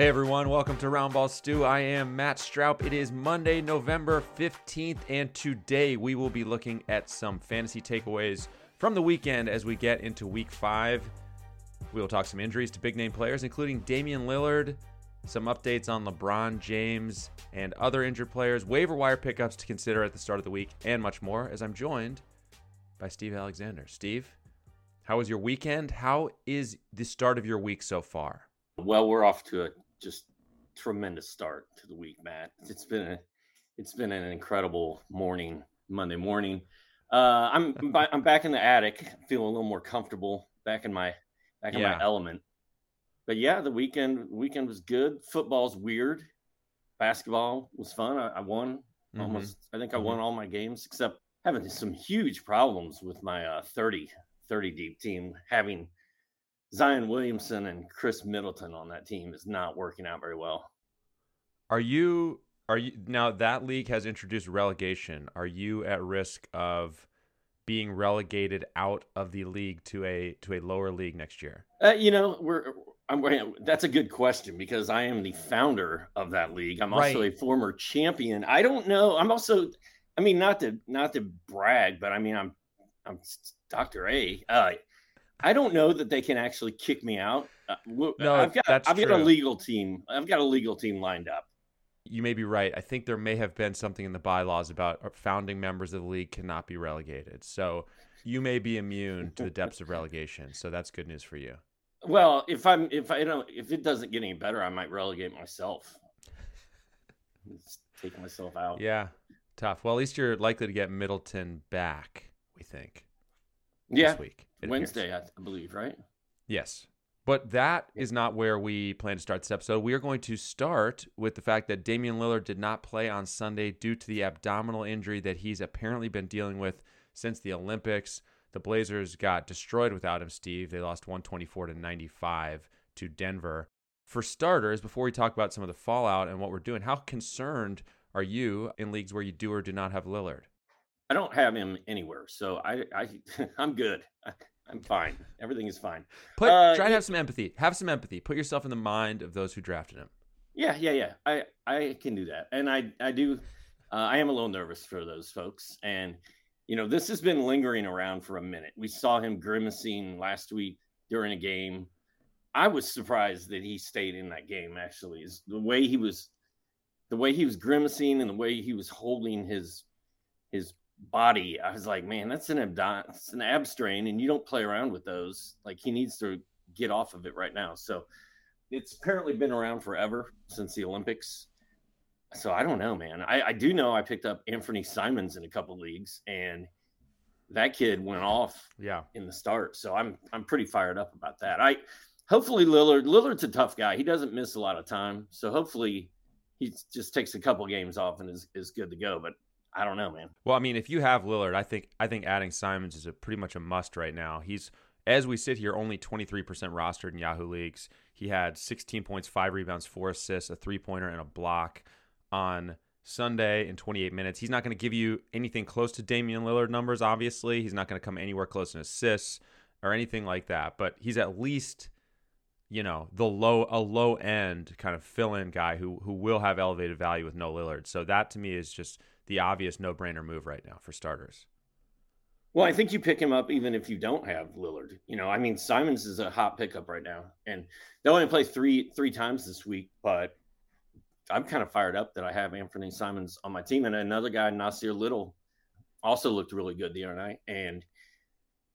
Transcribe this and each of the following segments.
Hey everyone, welcome to Roundball Stew. I am Matt Stroup. It is Monday, November 15th, and today we will be looking at some fantasy takeaways from the weekend as we get into week five. We will talk some injuries to big name players, including Damian Lillard, some updates on LeBron James and other injured players, waiver wire pickups to consider at the start of the week, and much more as I'm joined by Steve Alexander. Steve, how was your weekend? How is the start of your week so far? Well, we're off to a just tremendous start to the week, Matt. It's been a, it's been an incredible morning, Monday morning. Uh, I'm I'm back in the attic, feeling a little more comfortable, back in my back in Yeah. my element. But yeah, the weekend weekend was good. Football's weird. Basketball was fun. I, I won Mhm. almost. I think I won all my games except having some huge problems with my uh, 30 30 deep team. Having Zion Williamson and Khris Middleton on that team is not working out very well. Are you are you now that league has introduced relegation? Are you at risk of being relegated out of the league to a to a lower league next year? Uh, you know, we're I'm going that's a good question because I am the founder of that league. I'm also Right. a former champion. I don't know. I'm also I mean not to not to brag, but I mean I'm I'm Dr. A. Uh I don't know that they can actually kick me out. Uh, No, I've got I've got a legal team. I've got a legal team lined up. You may be right. I think there may have been something in the bylaws about uh, founding members of the league cannot be relegated. So you may be immune to the depths of relegation. So that's good news for you. Well, if I'm if I don't if it doesn't get any better, I might relegate myself. Just take myself out. Yeah. Tough. Well, at least you're likely to get Middleton back, we think. yeah. This week. Wednesday, I, I believe, right? Yes. But that is not where we plan to start this episode. We are going to start with the fact that Damian Lillard did not play on Sunday due to the abdominal injury that he's apparently been dealing with since the Olympics. The Blazers got destroyed without him, Steve. They lost 124 to 95 to Denver. For starters, before we talk about some of the fallout and what we're doing, how concerned are you in leagues where you do or do not have Lillard? I don't have him anywhere, so I, I I'm good. I'm fine. Everything is fine. Put Uh, try to have some empathy. Have some empathy. Put yourself in the mind of those who drafted him. Yeah, yeah, yeah. I I can do that, and I I do. Uh, I am a little nervous for those folks, and you know this has been lingering around for a minute. We saw him grimacing last week during a game. I was surprised that he stayed in that game. Actually, is the way he was, the way he was grimacing and the way he was holding his his body. I was like, man, that's an abdo- it's an ab strain, and you don't play around with those. Like he needs to get off of it right now. So it's apparently been around forever since the Olympics. So I don't know, man. I, I do know I picked up Anfernee Simons in a couple leagues, and that kid went off Yeah. in the start. So I'm I'm pretty fired up about that. I hopefully Lillard Lillard's a tough guy. He doesn't miss a lot of time. So hopefully he just takes a couple games off and is, is good to go. But I don't know, man. Well, I mean, if you have Lillard, I think I think adding Simons is a pretty much a must right now. He's as we sit here, only 23% rostered in Yahoo leagues. He had 16 points, five rebounds, four assists, a three pointer, and a block on Sunday in 28 minutes. He's not going to give you anything close to Damian Lillard numbers. Obviously, he's not going to come anywhere close in assists or anything like that. But he's at least you know the low a low end kind of fill in guy who who will have elevated value with no Lillard. So that to me is just the obvious no brainer move right now for starters. Well, I think you pick him up even if you don't have Lillard. You know, I mean, Simons is a hot pickup right now, and they'll only play three three times this week. But I'm kind of fired up that I have Anfernee Simons on my team, and another guy, Nassir Little, also looked really good the other night, and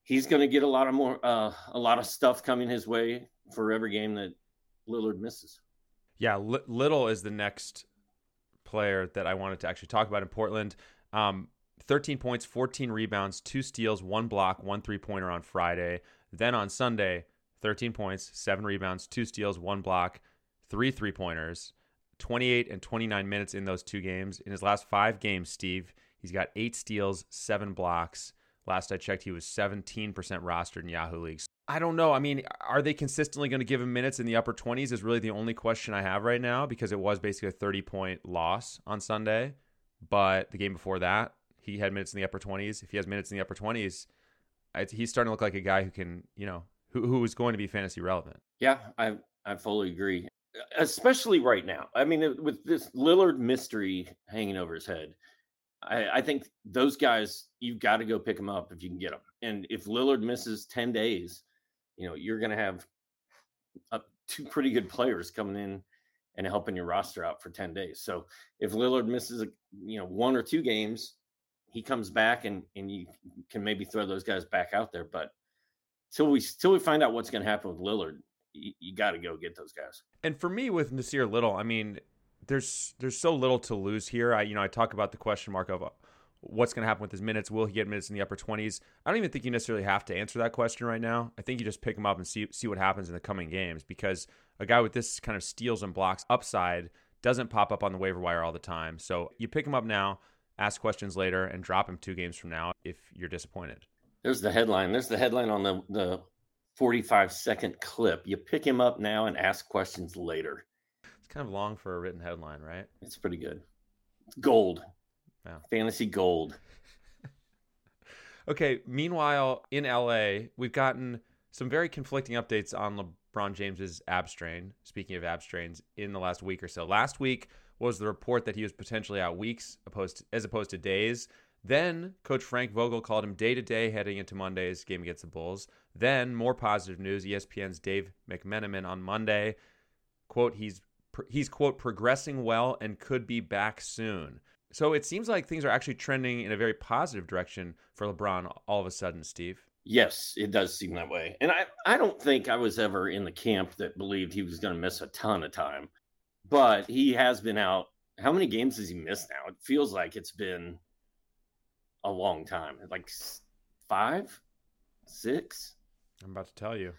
he's going to get a lot of more uh, a lot of stuff coming his way for every game that Lillard misses. Yeah, Li- Little is the next player that I wanted to actually talk about in Portland. Um, 13 points, 14 rebounds, two steals, one block, one three pointer on Friday. Then on Sunday, 13 points, seven rebounds, two steals, one block, three three pointers, 28 and 29 minutes in those two games. In his last five games, Steve, he's got eight steals, seven blocks. Last I checked, he was 17% rostered in Yahoo leagues. I don't know. I mean, are they consistently going to give him minutes in the upper 20s? Is really the only question I have right now because it was basically a 30 point loss on Sunday. But the game before that, he had minutes in the upper 20s. If he has minutes in the upper 20s, he's starting to look like a guy who can, you know, who, who is going to be fantasy relevant. Yeah, I I fully agree, especially right now. I mean, with this Lillard mystery hanging over his head, I, I think those guys you've got to go pick them up if you can get them. And if Lillard misses ten days, you know you're going to have uh, two pretty good players coming in and helping your roster out for 10 days. So if Lillard misses a, you know one or two games, he comes back and and you can maybe throw those guys back out there. But till we till we find out what's going to happen with Lillard, you, you got to go get those guys. And for me with Nassir Little, I mean, there's there's so little to lose here. I you know I talk about the question mark of what's going to happen with his minutes. Will he get minutes in the upper 20s? I don't even think you necessarily have to answer that question right now. I think you just pick him up and see see what happens in the coming games because a guy with this kind of steals and blocks upside doesn't pop up on the waiver wire all the time. So you pick him up now ask questions later, and drop him two games from now if you're disappointed. There's the headline. There's the headline on the, the 45 second clip. You pick him up now and ask questions later. It's kind of long for a written headline, right? It's pretty good. It's gold. Yeah. Fantasy gold. okay. Meanwhile, in LA, we've gotten some very conflicting updates on LeBron James's ab strain. Speaking of ab strains, in the last week or so. Last week, was the report that he was potentially out weeks opposed to, as opposed to days. Then Coach Frank Vogel called him day to day heading into Monday's game against the Bulls. Then more positive news: ESPN's Dave McMenamin on Monday, quote he's he's quote progressing well and could be back soon. So it seems like things are actually trending in a very positive direction for LeBron all of a sudden, Steve. Yes, it does seem that way. And I, I don't think I was ever in the camp that believed he was going to miss a ton of time but he has been out. How many games has he missed now? It feels like it's been a long time, like five, six. I'm about to tell you.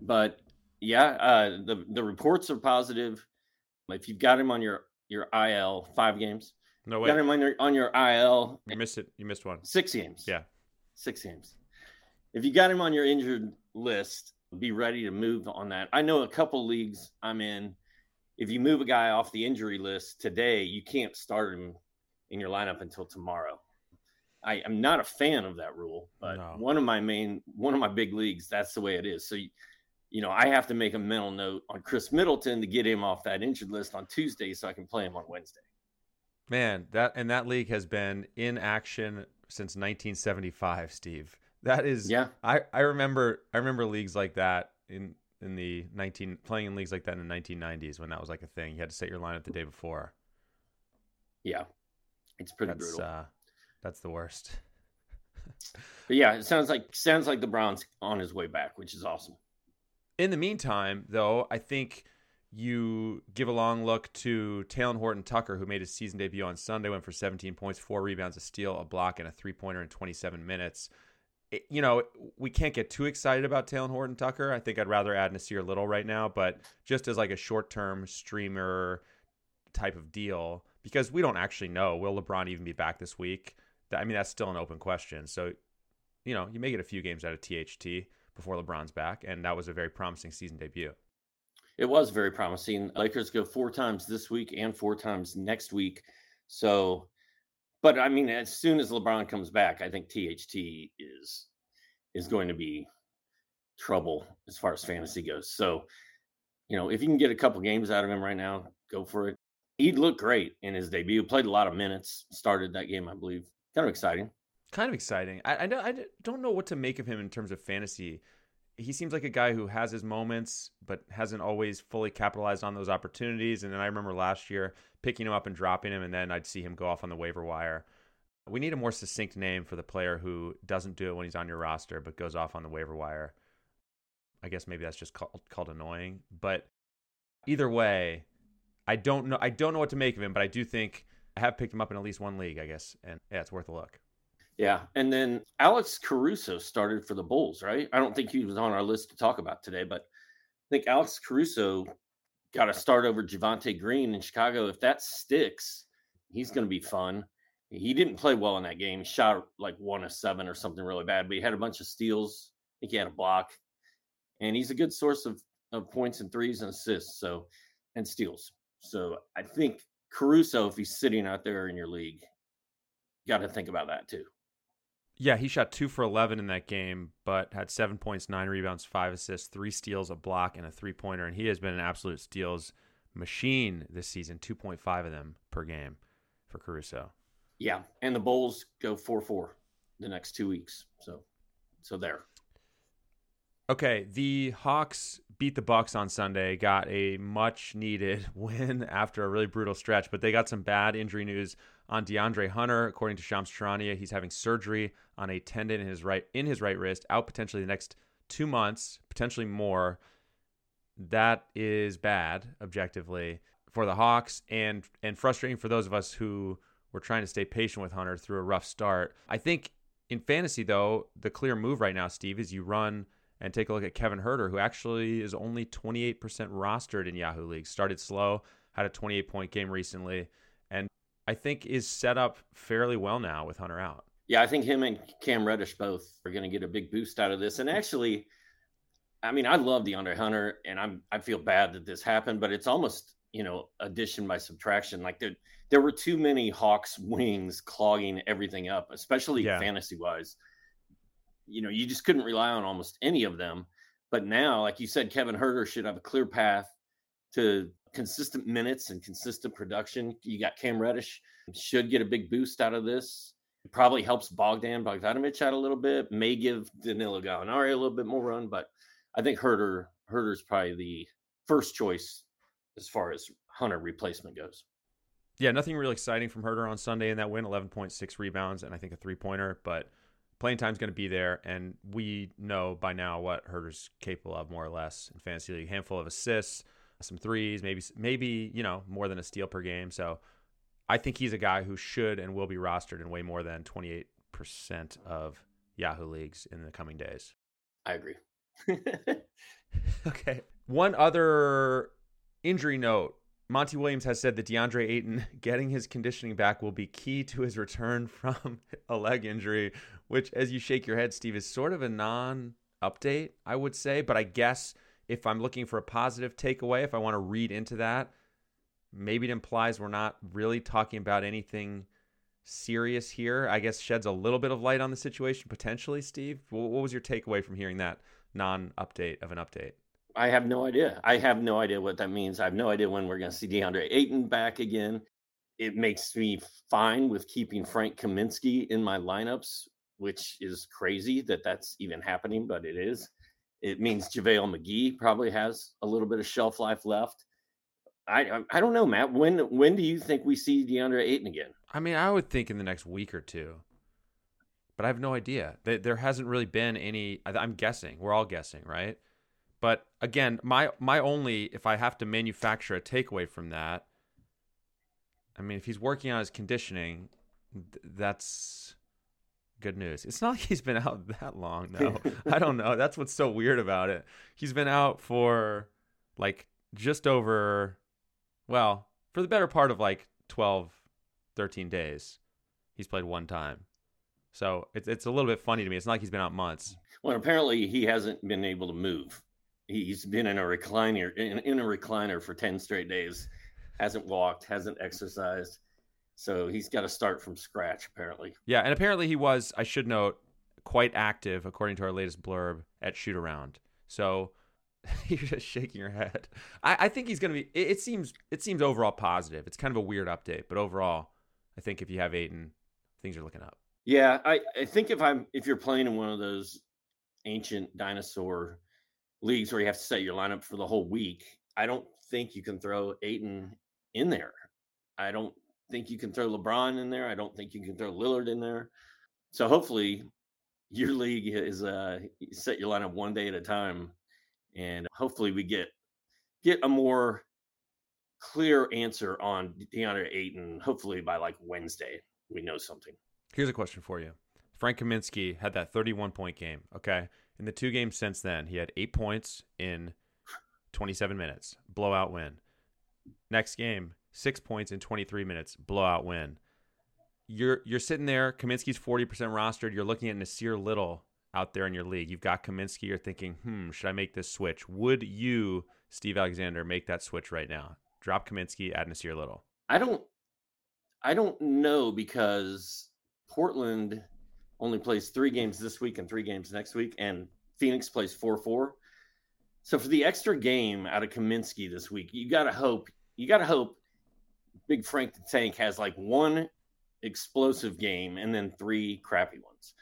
But yeah, uh, the the reports are positive. If you've got him on your your IL, five games. No way. Got him on your on your IL. You missed it. You missed one. Six games. Yeah, six games. If you got him on your injured list, be ready to move on that. I know a couple leagues I'm in if you move a guy off the injury list today, you can't start him in your lineup until tomorrow. I am not a fan of that rule, but no. one of my main, one of my big leagues, that's the way it is. So, you, you know, I have to make a mental note on Khris Middleton to get him off that injured list on Tuesday so I can play him on Wednesday. Man, that and that league has been in action since 1975, Steve. That is yeah. I I remember I remember leagues like that in in the 19 playing in leagues like that in the 1990s when that was like a thing. You had to set your lineup the day before. Yeah, it's pretty that's, brutal. Uh, that's the worst. but yeah, it sounds like sounds like the Browns on his way back, which is awesome. In the meantime, though, I think you give a long look to Talen Horton Tucker, who made his season debut on Sunday, went for 17 points, four rebounds, a steal, a block, and a three pointer in 27 minutes you know, we can't get too excited about Talen Horton Tucker. I think I'd rather add Nassir Little right now, but just as like a short term streamer type of deal, because we don't actually know will LeBron even be back this week. I mean, that's still an open question. So, you know, you may get a few games out of THT before LeBron's back, and that was a very promising season debut. It was very promising. Lakers go four times this week and four times next week. So but I mean, as soon as LeBron comes back, I think THT is is going to be trouble as far as fantasy goes. So, you know, if you can get a couple games out of him right now, go for it. He'd look great in his debut. Played a lot of minutes. Started that game, I believe. Kind of exciting. Kind of exciting. I, I, I don't know what to make of him in terms of fantasy. He seems like a guy who has his moments, but hasn't always fully capitalized on those opportunities. And then I remember last year picking him up and dropping him, and then I'd see him go off on the waiver wire. We need a more succinct name for the player who doesn't do it when he's on your roster, but goes off on the waiver wire. I guess maybe that's just called, called annoying. But either way, I don't know. I don't know what to make of him, but I do think I have picked him up in at least one league, I guess, and yeah, it's worth a look. Yeah. And then Alex Caruso started for the Bulls, right? I don't think he was on our list to talk about today, but I think Alex Caruso got a start over Javonte Green in Chicago. If that sticks, he's going to be fun. He didn't play well in that game. He shot like one of seven or something really bad, but he had a bunch of steals. I think he had a block, and he's a good source of, of points and threes and assists. So, and steals. So I think Caruso, if he's sitting out there in your league, got to think about that too. Yeah, he shot two for 11 in that game, but had seven points, nine rebounds, five assists, three steals, a block, and a three pointer. And he has been an absolute steals machine this season 2.5 of them per game for Caruso. Yeah. And the Bulls go 4 4 the next two weeks. So, so there. Okay, the Hawks beat the Bucks on Sunday, got a much needed win after a really brutal stretch, but they got some bad injury news on DeAndre Hunter. According to Shams Charania, he's having surgery on a tendon in his right in his right wrist, out potentially the next two months, potentially more. That is bad, objectively, for the Hawks, and and frustrating for those of us who were trying to stay patient with Hunter through a rough start. I think in fantasy, though, the clear move right now, Steve, is you run and take a look at Kevin Huerter, who actually is only 28% rostered in Yahoo League. Started slow, had a 28 point game recently, and I think is set up fairly well now with Hunter out. Yeah, I think him and Cam Reddish both are going to get a big boost out of this. And actually, I mean, I love DeAndre Hunter, and I'm I feel bad that this happened, but it's almost you know addition by subtraction. Like there there were too many Hawks wings clogging everything up, especially yeah. fantasy wise you know, you just couldn't rely on almost any of them. But now, like you said, Kevin Huerter should have a clear path to consistent minutes and consistent production. You got Cam Reddish should get a big boost out of this. It probably helps Bogdan Bogdanovich out a little bit. May give Danilo Gallinari a little bit more run, but I think Huerter Huerter's probably the first choice as far as Hunter replacement goes. Yeah, nothing really exciting from Huerter on Sunday in that win. Eleven point six rebounds and I think a three pointer, but playing time's going to be there, and we know by now what Huerter's capable of, more or less, in fantasy league. A handful of assists, some threes, maybe maybe you know more than a steal per game. So I think he's a guy who should and will be rostered in way more than 28% of Yahoo leagues in the coming days. I agree. okay. One other injury note Monty Williams has said that DeAndre Ayton getting his conditioning back will be key to his return from a leg injury, which, as you shake your head, Steve, is sort of a non update, I would say. But I guess if I'm looking for a positive takeaway, if I want to read into that, maybe it implies we're not really talking about anything serious here. I guess sheds a little bit of light on the situation potentially, Steve. What was your takeaway from hearing that non update of an update? I have no idea. I have no idea what that means. I have no idea when we're going to see DeAndre Ayton back again. It makes me fine with keeping Frank Kaminsky in my lineups, which is crazy that that's even happening, but it is. It means JaVale McGee probably has a little bit of shelf life left. I I don't know, Matt. When when do you think we see DeAndre Ayton again? I mean, I would think in the next week or two, but I have no idea. There hasn't really been any. I'm guessing. We're all guessing, right? But again, my my only if I have to manufacture a takeaway from that, I mean, if he's working on his conditioning, th- that's good news. It's not like he's been out that long, though. I don't know. That's what's so weird about it. He's been out for like just over, well, for the better part of like 12, 13 days. He's played one time. So it's, it's a little bit funny to me. It's not like he's been out months. Well, apparently he hasn't been able to move he's been in a recliner in, in a recliner for 10 straight days hasn't walked hasn't exercised. So he's got to start from scratch apparently. Yeah and apparently he was i should note quite active according to our latest blurb at shoot around. So you're just shaking your head. I, I think he's going to be it, it, seems it seems overall positive. It's kind of a weird update but overall i think if you have Ayton things are looking up. Yeah i, I think if i'm if you're playing in one of those ancient dinosaur leagues where you have to set your lineup for the whole week, I don't think you can throw Ayton in there. I don't think you can throw LeBron in there. I don't think you can throw Lillard in there. So hopefully your league is uh set your lineup one day at a time and hopefully we get get a more clear answer on DeAndre Ayton hopefully by like Wednesday we know something. Here's a question for you. Frank Kaminsky had that 31 point game. Okay. In the two games since then, he had eight points in 27 minutes, blowout win. Next game, six points in 23 minutes, blowout win. You're you're sitting there. Kaminsky's 40% rostered. You're looking at Nassir Little out there in your league. You've got Kaminsky. You're thinking, hmm, should I make this switch? Would you, Steve Alexander, make that switch right now? Drop Kaminsky, add Nassir Little. I don't. I don't know because Portland only plays three games this week and three games next week, and Phoenix plays four four. So for the extra game out of Kaminsky this week, you gotta hope you gotta hope Big Frank the Tank has like one explosive game and then three crappy ones.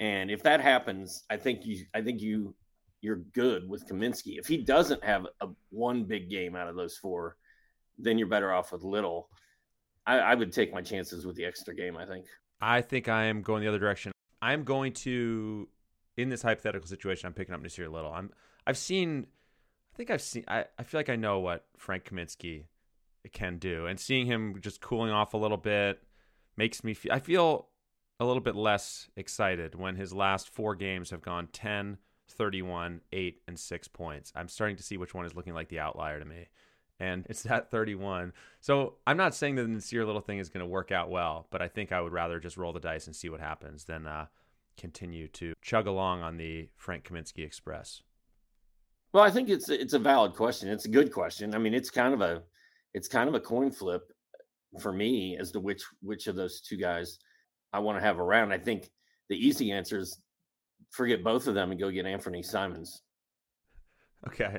And if that happens, I think you I think you you're good with Kaminsky. If he doesn't have a one big game out of those four, then you're better off with Little. I, I would take my chances with the extra game. I think. I think I am going the other direction. I'm going to in this hypothetical situation. I'm picking up Nassir Little. I'm I've seen. I think I've seen. I, I feel like I know what Frank Kaminsky can do, and seeing him just cooling off a little bit makes me. Feel, I feel a little bit less excited when his last four games have gone 10, 31, 8, and 6 points. I'm starting to see which one is looking like the outlier to me. And it's that 31. So I'm not saying that the Nassir Little thing is going to work out well, but I think I would rather just roll the dice and see what happens than uh, continue to chug along on the Frank Kaminsky Express. Well, I think it's it's a valid question. It's a good question. I mean, it's kind of a it's kind of a coin flip for me as to which which of those two guys I want to have around. I think the easy answer is forget both of them and go get Anfernee Simons. Okay.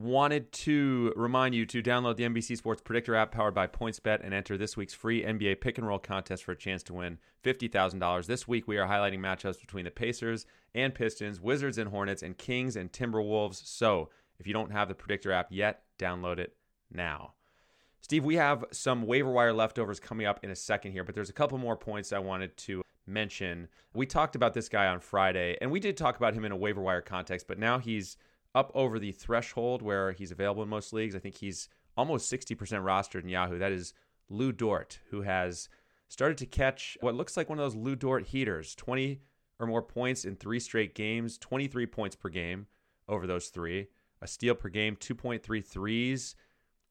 Wanted to remind you to download the NBC Sports Predictor app powered by PointsBet and enter this week's free NBA pick and roll contest for a chance to win $50,000. This week we are highlighting matchups between the Pacers and Pistons, Wizards and Hornets, and Kings and Timberwolves. So if you don't have the Predictor app yet, download it now. Steve, we have some waiver wire leftovers coming up in a second here, but there's a couple more points I wanted to mention. We talked about this guy on Friday, and we did talk about him in a waiver wire context, but now he's up over the threshold where he's available in most leagues. I think he's almost 60% rostered in Yahoo. That is Lu Dort, who has started to catch what looks like one of those Lu Dort heaters 20 or more points in three straight games, 23 points per game over those three, a steal per game, 2.3 threes,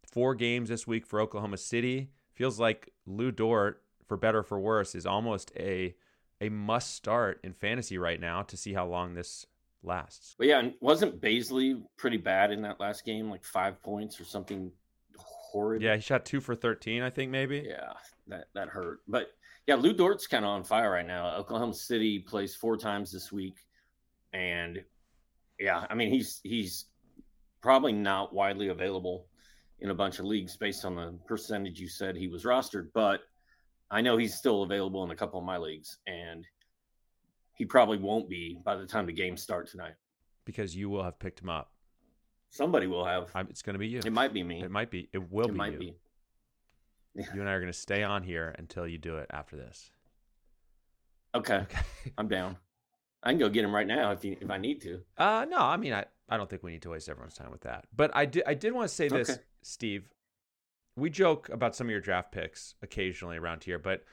four games this week for Oklahoma City. Feels like Lu Dort, for better for worse, is almost a a must start in fantasy right now to see how long this lasts. But yeah, wasn't Bazley pretty bad in that last game, like five points or something horrid? Yeah, he shot two for thirteen, I think maybe. Yeah, that that hurt. But yeah, Lu Dort's kind of on fire right now. Oklahoma City plays four times this week, and yeah, I mean he's he's probably not widely available in a bunch of leagues based on the percentage you said he was rostered, but I know he's still available in a couple of my leagues, and he probably won't be by the time the games start tonight. Because you will have picked him up. Somebody will have. I'm, it's going to be you. It might be me. It might be. It will it be. might you. be. You and I are going to stay on here until you do it after this. Okay. Okay. I'm down. I can go get him right now if you if I need to. Uh no, I mean I, I don't think we need to waste everyone's time with that. But I did I did want to say this, Okay. Steve. we joke about some of your draft picks occasionally around here, but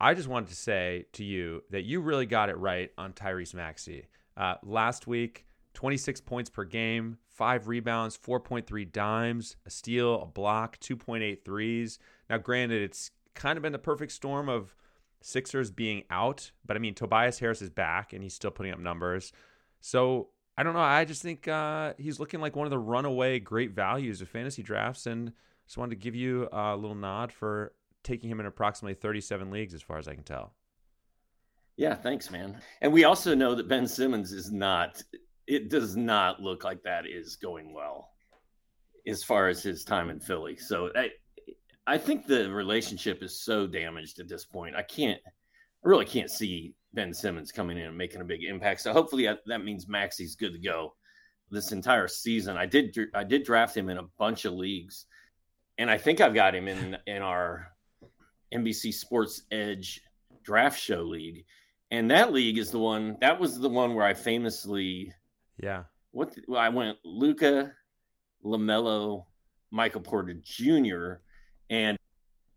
I just wanted to say to you that you really got it right on Tyrese Maxey. Uh, last week, 26 points per game, five rebounds, 4.3 dimes, a steal, a block, 2.8 threes. Now, granted, it's kind of been the perfect storm of Sixers being out, but I mean, Tobias Harris is back and he's still putting up numbers. So I don't know. I just think uh, he's looking like one of the runaway great values of fantasy drafts. And just wanted to give you a little nod for taking him in approximately 37 leagues, as far as I can tell. Yeah, thanks, man. And we also know that Ben Simmons is not, it does not look like that is going well as far as his time in Philly. So I, I think the relationship is so damaged at this point. I can't, I really can't see Ben Simmons coming in and making a big impact. So hopefully that means Maxey's good to go this entire season. I did, I did draft him in a bunch of leagues and I think I've got him in in our NBC Sports Edge draft show league, and that league is the one that was the one where I famously, yeah, what well, I went Luka, LaMelo, Michael Porter Jr. and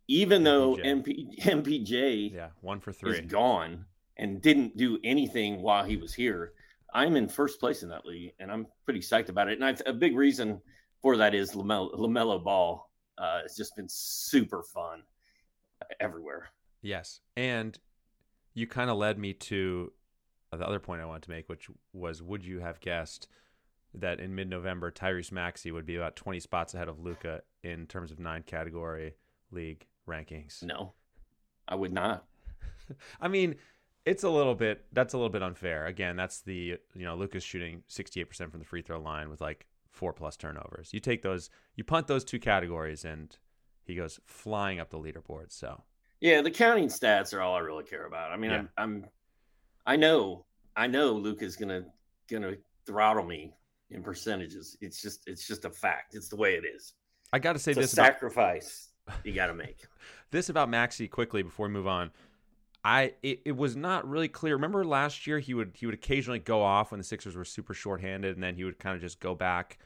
even though MP, MPJ, yeah, one for three, is gone and didn't do anything while he was here. I'm in first place in that league, and I'm pretty psyched about it. And I, a big reason for that is LaMelo, LaMelo Ball uh, it's just been super fun everywhere. Yes, and you kind of led me to the other point I wanted to make, which was, would you have guessed that in mid-November Tyrese Maxey would be about 20 spots ahead of Luka in terms of nine category league rankings? No, I would not. I mean, it's a little bit that's a little bit unfair. Again, that's the you know Luka's shooting 68% from the free throw line with like four plus turnovers. You take those, you punt those two categories, and he goes flying up the leaderboard. So yeah, the counting stats are all I really care about. I mean, yeah. I'm, I'm, I know, I know Luke is gonna gonna throttle me in percentages. It's just, it's just a fact. It's the way it is. I got to say it's this sacrifice about... you got to make. this about Maxey quickly before we move on. I it, it was not really clear. Remember last year he would he would occasionally go off when the Sixers were super shorthanded, and then he would kind of just go back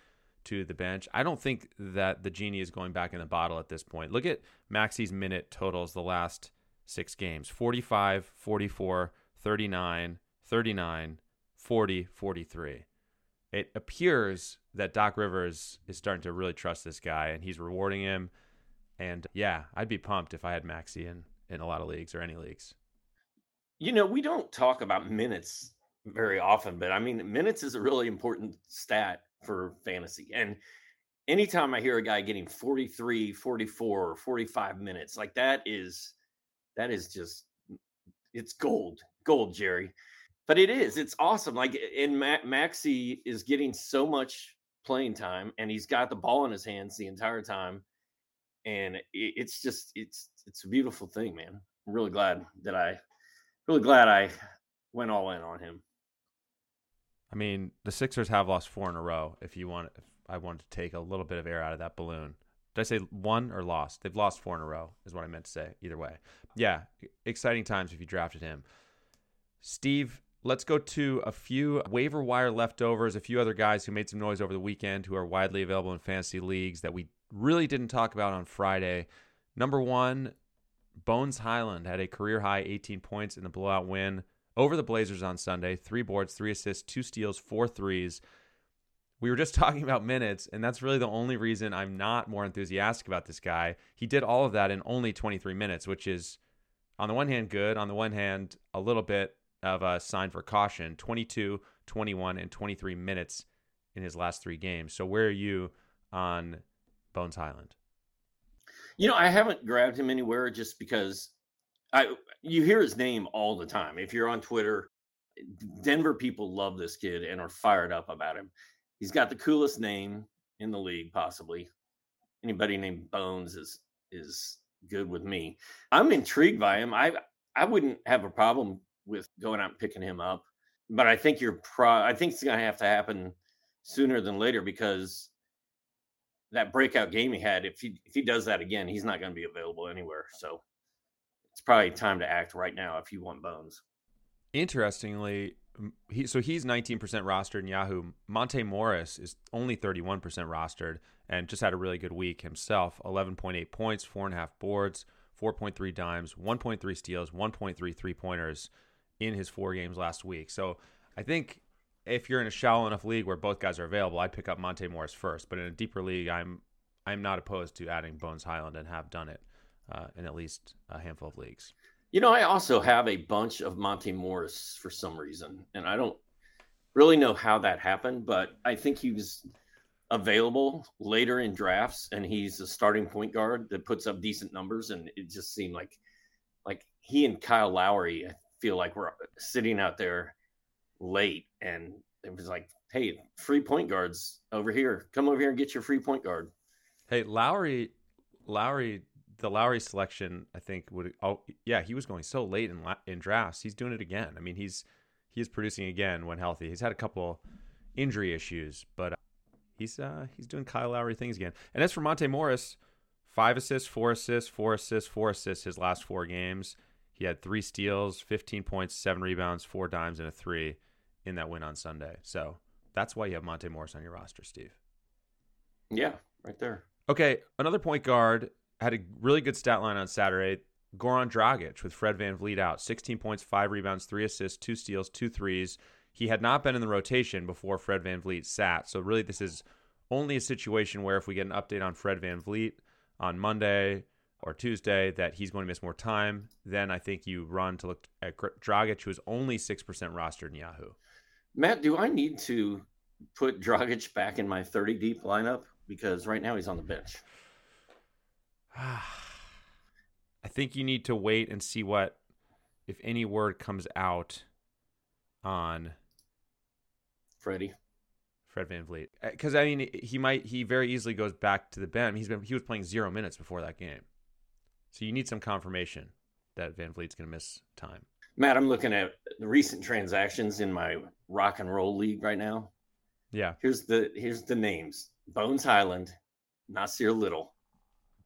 to the bench. I don't think that the genie is going back in the bottle at this point. Look at Maxey's minute totals the last six games 45, 44, 39, 39, 40, 43. It appears that Doc Rivers is starting to really trust this guy and he's rewarding him. And yeah, I'd be pumped if I had Maxey in, in a lot of leagues or any leagues. You know, we don't talk about minutes very often, but I mean, minutes is a really important stat for fantasy. And anytime I hear a guy getting 43, 44, or 45 minutes, like that is that is just it's gold, gold, Jerry. But it is, it's awesome. Like in Ma- Maxey is getting so much playing time, and he's got the ball in his hands the entire time, and it's just it's it's a beautiful thing, man. I'm really glad that I really glad I went all in on him. I mean, the Sixers have lost four in a row. If you want, if I wanted to take a little bit of air out of that balloon, did I say one or lost? They've lost four in a row, is what I meant to say. Either way, yeah, exciting times if you drafted him. Steve, let's go to a few waiver wire leftovers, a few other guys who made some noise over the weekend who are widely available in fantasy leagues that we really didn't talk about on Friday. Number one, Bones Hyland had a career high 18 points in the blowout win over the Blazers on Sunday. Three boards, three assists, two steals, four threes. We were just talking about minutes, and that's really the only reason I'm not more enthusiastic about this guy. He did all of that in only 23 minutes, which is, on the one hand, good. On the one hand, a little bit of a sign for caution 22, 21, and 23 minutes in his last three games. So, where are you on Bones Hyland? You know, I haven't grabbed him anywhere just because I uh, you hear his name all the time. If you're on Twitter, Denver people love this kid and are fired up about him. He's got the coolest name in the league, possibly. Anybody named Bones is is good with me. I'm intrigued by him. I I wouldn't have a problem with going out and picking him up, but I think you're pro. I think it's going to have to happen sooner than later because that breakout game he had. If he if he does that again, he's not going to be available anywhere. So it's probably time to act right now if you want Bones. Interestingly, he so he's 19% rostered in Yahoo. Monte Morris is only 31% rostered and just had a really good week himself. 11.8 points, four and a half boards, 4.3 dimes, 1.3 steals, 1.3 three pointers in his four games last week. So I think if you're in a shallow enough league where both guys are available, I'd pick up Monte Morris first. But in a deeper league, I'm I'm not opposed to adding Bones Hyland and have done it uh, in at least a handful of leagues. You know, I also have a bunch of Monte Morris for some reason, and I don't really know how that happened, but I think he was available later in drafts, and he's a starting point guard that puts up decent numbers, and it just seemed like like he and Kyle Lowry, I feel like we're sitting out there late, and it was like, hey, free point guards over here, come over here and get your free point guard. Hey, Lowry, Lowry, the Lowry selection, I think would. Oh, yeah, he was going so late in in drafts. He's doing it again. I mean, he's he is producing again when healthy. He's had a couple injury issues, but uh, he's uh, he's doing Kyle Lowry things again. And as for Monte Morris, five assists, four assists, four assists, four assists his last four games. He had three steals, 15 points, seven rebounds, four dimes, and a three in that win on Sunday. So that's why you have Monte Morris on your roster, Steve. Yeah, right there. Okay, another point guard had a really good stat line on Saturday. Goran Dragic with Fred Van VanVleet out. 16 points, 5 rebounds, 3 assists, 2 steals, 2 threes. He had not been in the rotation before Fred Van VanVleet sat. So really this is only a situation where if we get an update on Fred Van VanVleet on Monday or Tuesday that he's going to miss more time, then I think you run to look at Dragic, who is only 6% rostered in Yahoo. Matt, do I need to put Dragic back in my 30 deep lineup? Because right now he's on the bench. I think you need to wait and see what, if any word comes out on Freddie. Fred Van VanVleet. Because, uh, I mean, he might, he very easily goes back to the bench. He's been, he was playing zero minutes before that game. So you need some confirmation that Van VanVleet's going to miss time. Matt, I'm looking at the recent transactions in my rock and roll league right now. Yeah. Here's the here's the names: Bones Hyland, Nassir Little,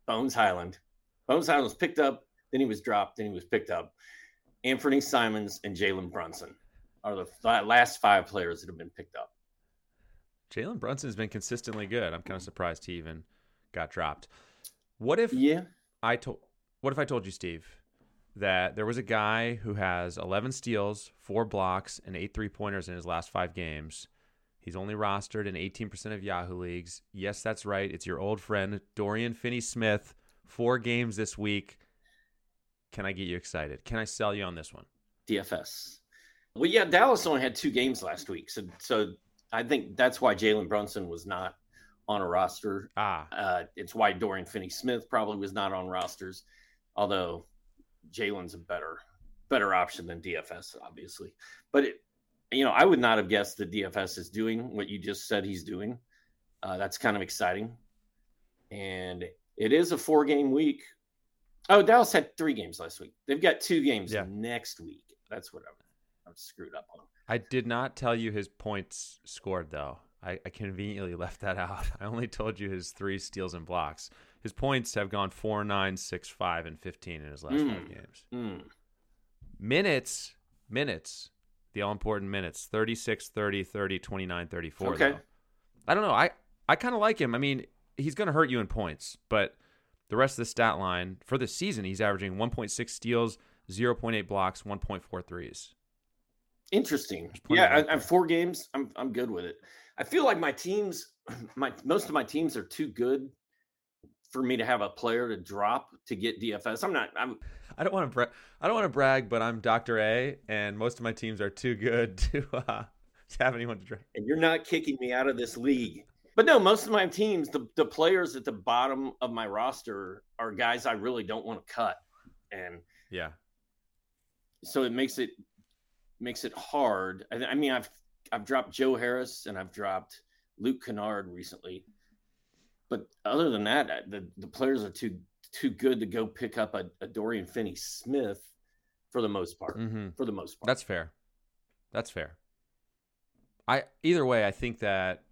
Bones Hyland. Bones Hyland was picked up, then he was dropped, then he was picked up. Anfernee Simons and Jalen Brunson are the last five players that have been picked up. Jalen Brunson has been consistently good. I'm kind of surprised he even got dropped. What if yeah I told what if I told you, Steve, that there was a guy who has 11 steals, four blocks, and eight three pointers in his last five games. He's only rostered in 18% of Yahoo leagues. Yes, that's right. It's your old friend, Dorian Finney Smith. Four games this week. Can I get you excited? Can I sell you on this one? DFS. Well, yeah, Dallas only had two games last week. So, so I think that's why Jalen Brunson was not on a roster. Ah. Uh, it's why Dorian Finney Smith probably was not on rosters, although Jalen's a better better option than DFS, obviously. But it, you know, I would not have guessed that DFS is doing what you just said he's doing. Uh, that's kind of exciting, and it is a four game week. Oh, Dallas had three games last week. They've got two games yeah. next week. That's what I'm, I'm screwed up on. I did not tell you his points scored though. I, I conveniently left that out. I only told you his three steals and blocks. His points have gone 4, 9, 6, 5, and 15 in his last mm. five games. Mm. Minutes, minutes, the all important minutes 36, 30, 30, 29, 34. Okay. Though. I don't know. I, I kind of like him. I mean, he's going to hurt you in points, but the rest of the stat line for the season, he's averaging 1.6 steals, 0.8 blocks, 1.4 threes. Interesting. Yeah, I, I'm four games. I'm I'm good with it. I feel like my teams, my most of my teams are too good for me to have a player to drop to get DFS. I'm not. I'm. I don't want to. Bra- I don't want to brag, but I'm Doctor A, and most of my teams are too good to, uh, to have anyone to drop. And you're not kicking me out of this league. But no, most of my teams, the the players at the bottom of my roster are guys I really don't want to cut, and yeah, so it makes it makes it hard. I, I mean, I've I've dropped Joe Harris and I've dropped Luke Kennard recently but other than that, the the players are too too good to go pick up a, a Dorian Finney Smith for the most part. Mm-hmm. For the most part, that's fair. That's fair. I either way, I think that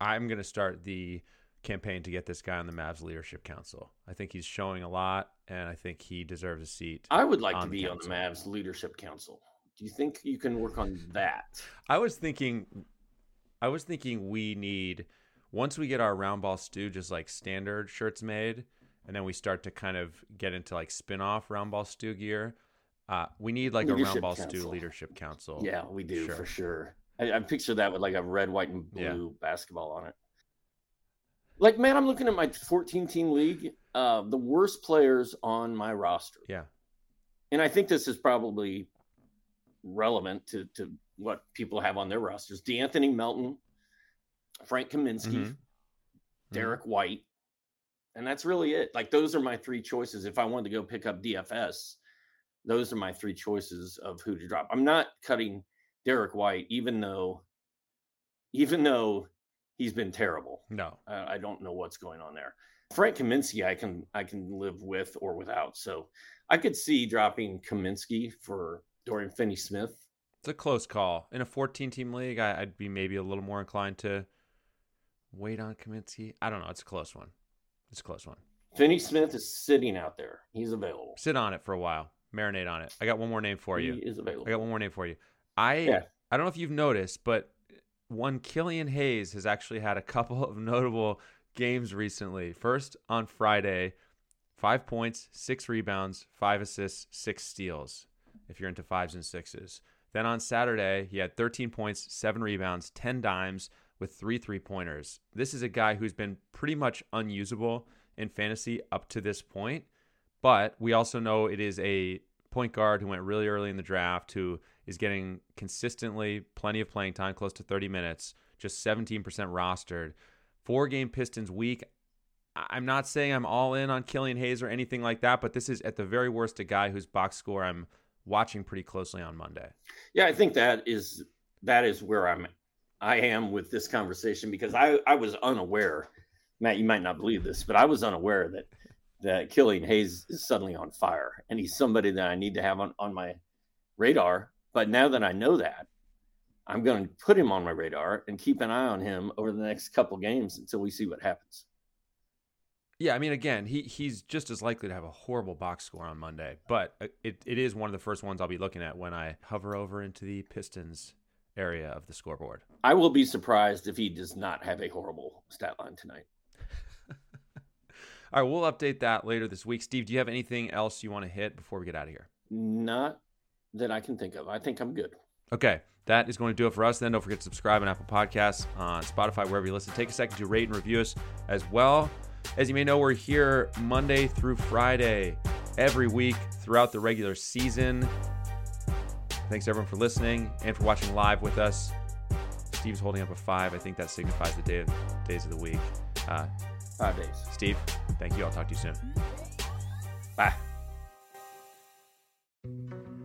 I'm going to start the campaign to get this guy on the Mavs leadership council. I think he's showing a lot, and I think he deserves a seat. I would like to be council. on the Mavs leadership council. Do you think you can work on that? I was thinking, I was thinking we need once we get our round ball stew just like standard shirts made, and then we start to kind of get into like spin off round ball stew gear. Uh, we need like Leadership a round ball council. stew leadership council. Yeah, we do Sure. for sure. I, I picture that with like a red, white, and Yeah. blue basketball on it. Like, man, I'm looking at my 14 team league. Uh, the worst players on my roster, Yeah. and I think this is probably relevant to to what people have on their rosters: De'Anthony Melton, Frank Kaminsky, Mhm. Derrick White, and that's really it. Like, those are my three choices. If I wanted to go pick up DFS, those are my three choices of who to drop. I'm not cutting Derrick White, even though, even though he's been terrible. No. I, I don't know what's going on there. Frank Kaminsky, I can I can live with or without. So I could see dropping Kaminsky for Dorian Finney-Smith. It's a close call. In a 14 team league, I, I'd be maybe a little more inclined to wait on Kaminsky. I don't know. It's a close one. It's a close one. Finney-Smith is sitting out there. He's available. Sit on it for a while. Marinate on it. I got one more name for you. he you. is available. I got one more name for you. I Yeah. I don't know if you've noticed, but one Killian Hayes has actually had a couple of notable games recently. First on Friday, five points, six rebounds, five assists, six steals. If you're into fives and sixes. Then on Saturday, he had 13 points, seven rebounds, 10 dimes with three three pointers. This is a guy who's been pretty much unusable in fantasy up to this point. But we also know it is a point guard who went really early in the draft who is getting consistently plenty of playing time, close to 30 minutes, just 17% rostered. Four game Pistons week. I'm not saying I'm all in on Killian Hayes or anything like that, but this is at the very worst a guy whose box score I'm watching pretty closely on Monday. Yeah, I think that is that is where I'm I am with this conversation because I I was unaware. Matt, you might not believe this, but I was unaware that that Killian Hayes is suddenly on fire and he's somebody that I need to have on, on my radar. But now that I know that, I'm going to put him on my radar and keep an eye on him over the next couple games until we see what happens. Yeah, I mean, again, he he's just as likely to have a horrible box score on Monday, but uh, it, it is one of the first ones I'll be looking at when I hover over into the Pistons area of the scoreboard. I will be surprised if he does not have a horrible stat line tonight. All right, we'll update that later this week. Steve, do you have anything else you want to hit before we get out of here? Not that I can think of. I think I'm good. Okay, that is going to do it for us. Then don't forget to subscribe on Apple Podcasts, on Spotify, wherever you listen. Take a second to rate and review us as well. As you may know, we're here Monday through Friday every week throughout the regular season. Thanks everyone for listening and for watching live with us. Steve's holding up a five. I think that signifies the day of, days of the week. Uh, Five days. Steve, thank you. I'll talk to you soon. Bye.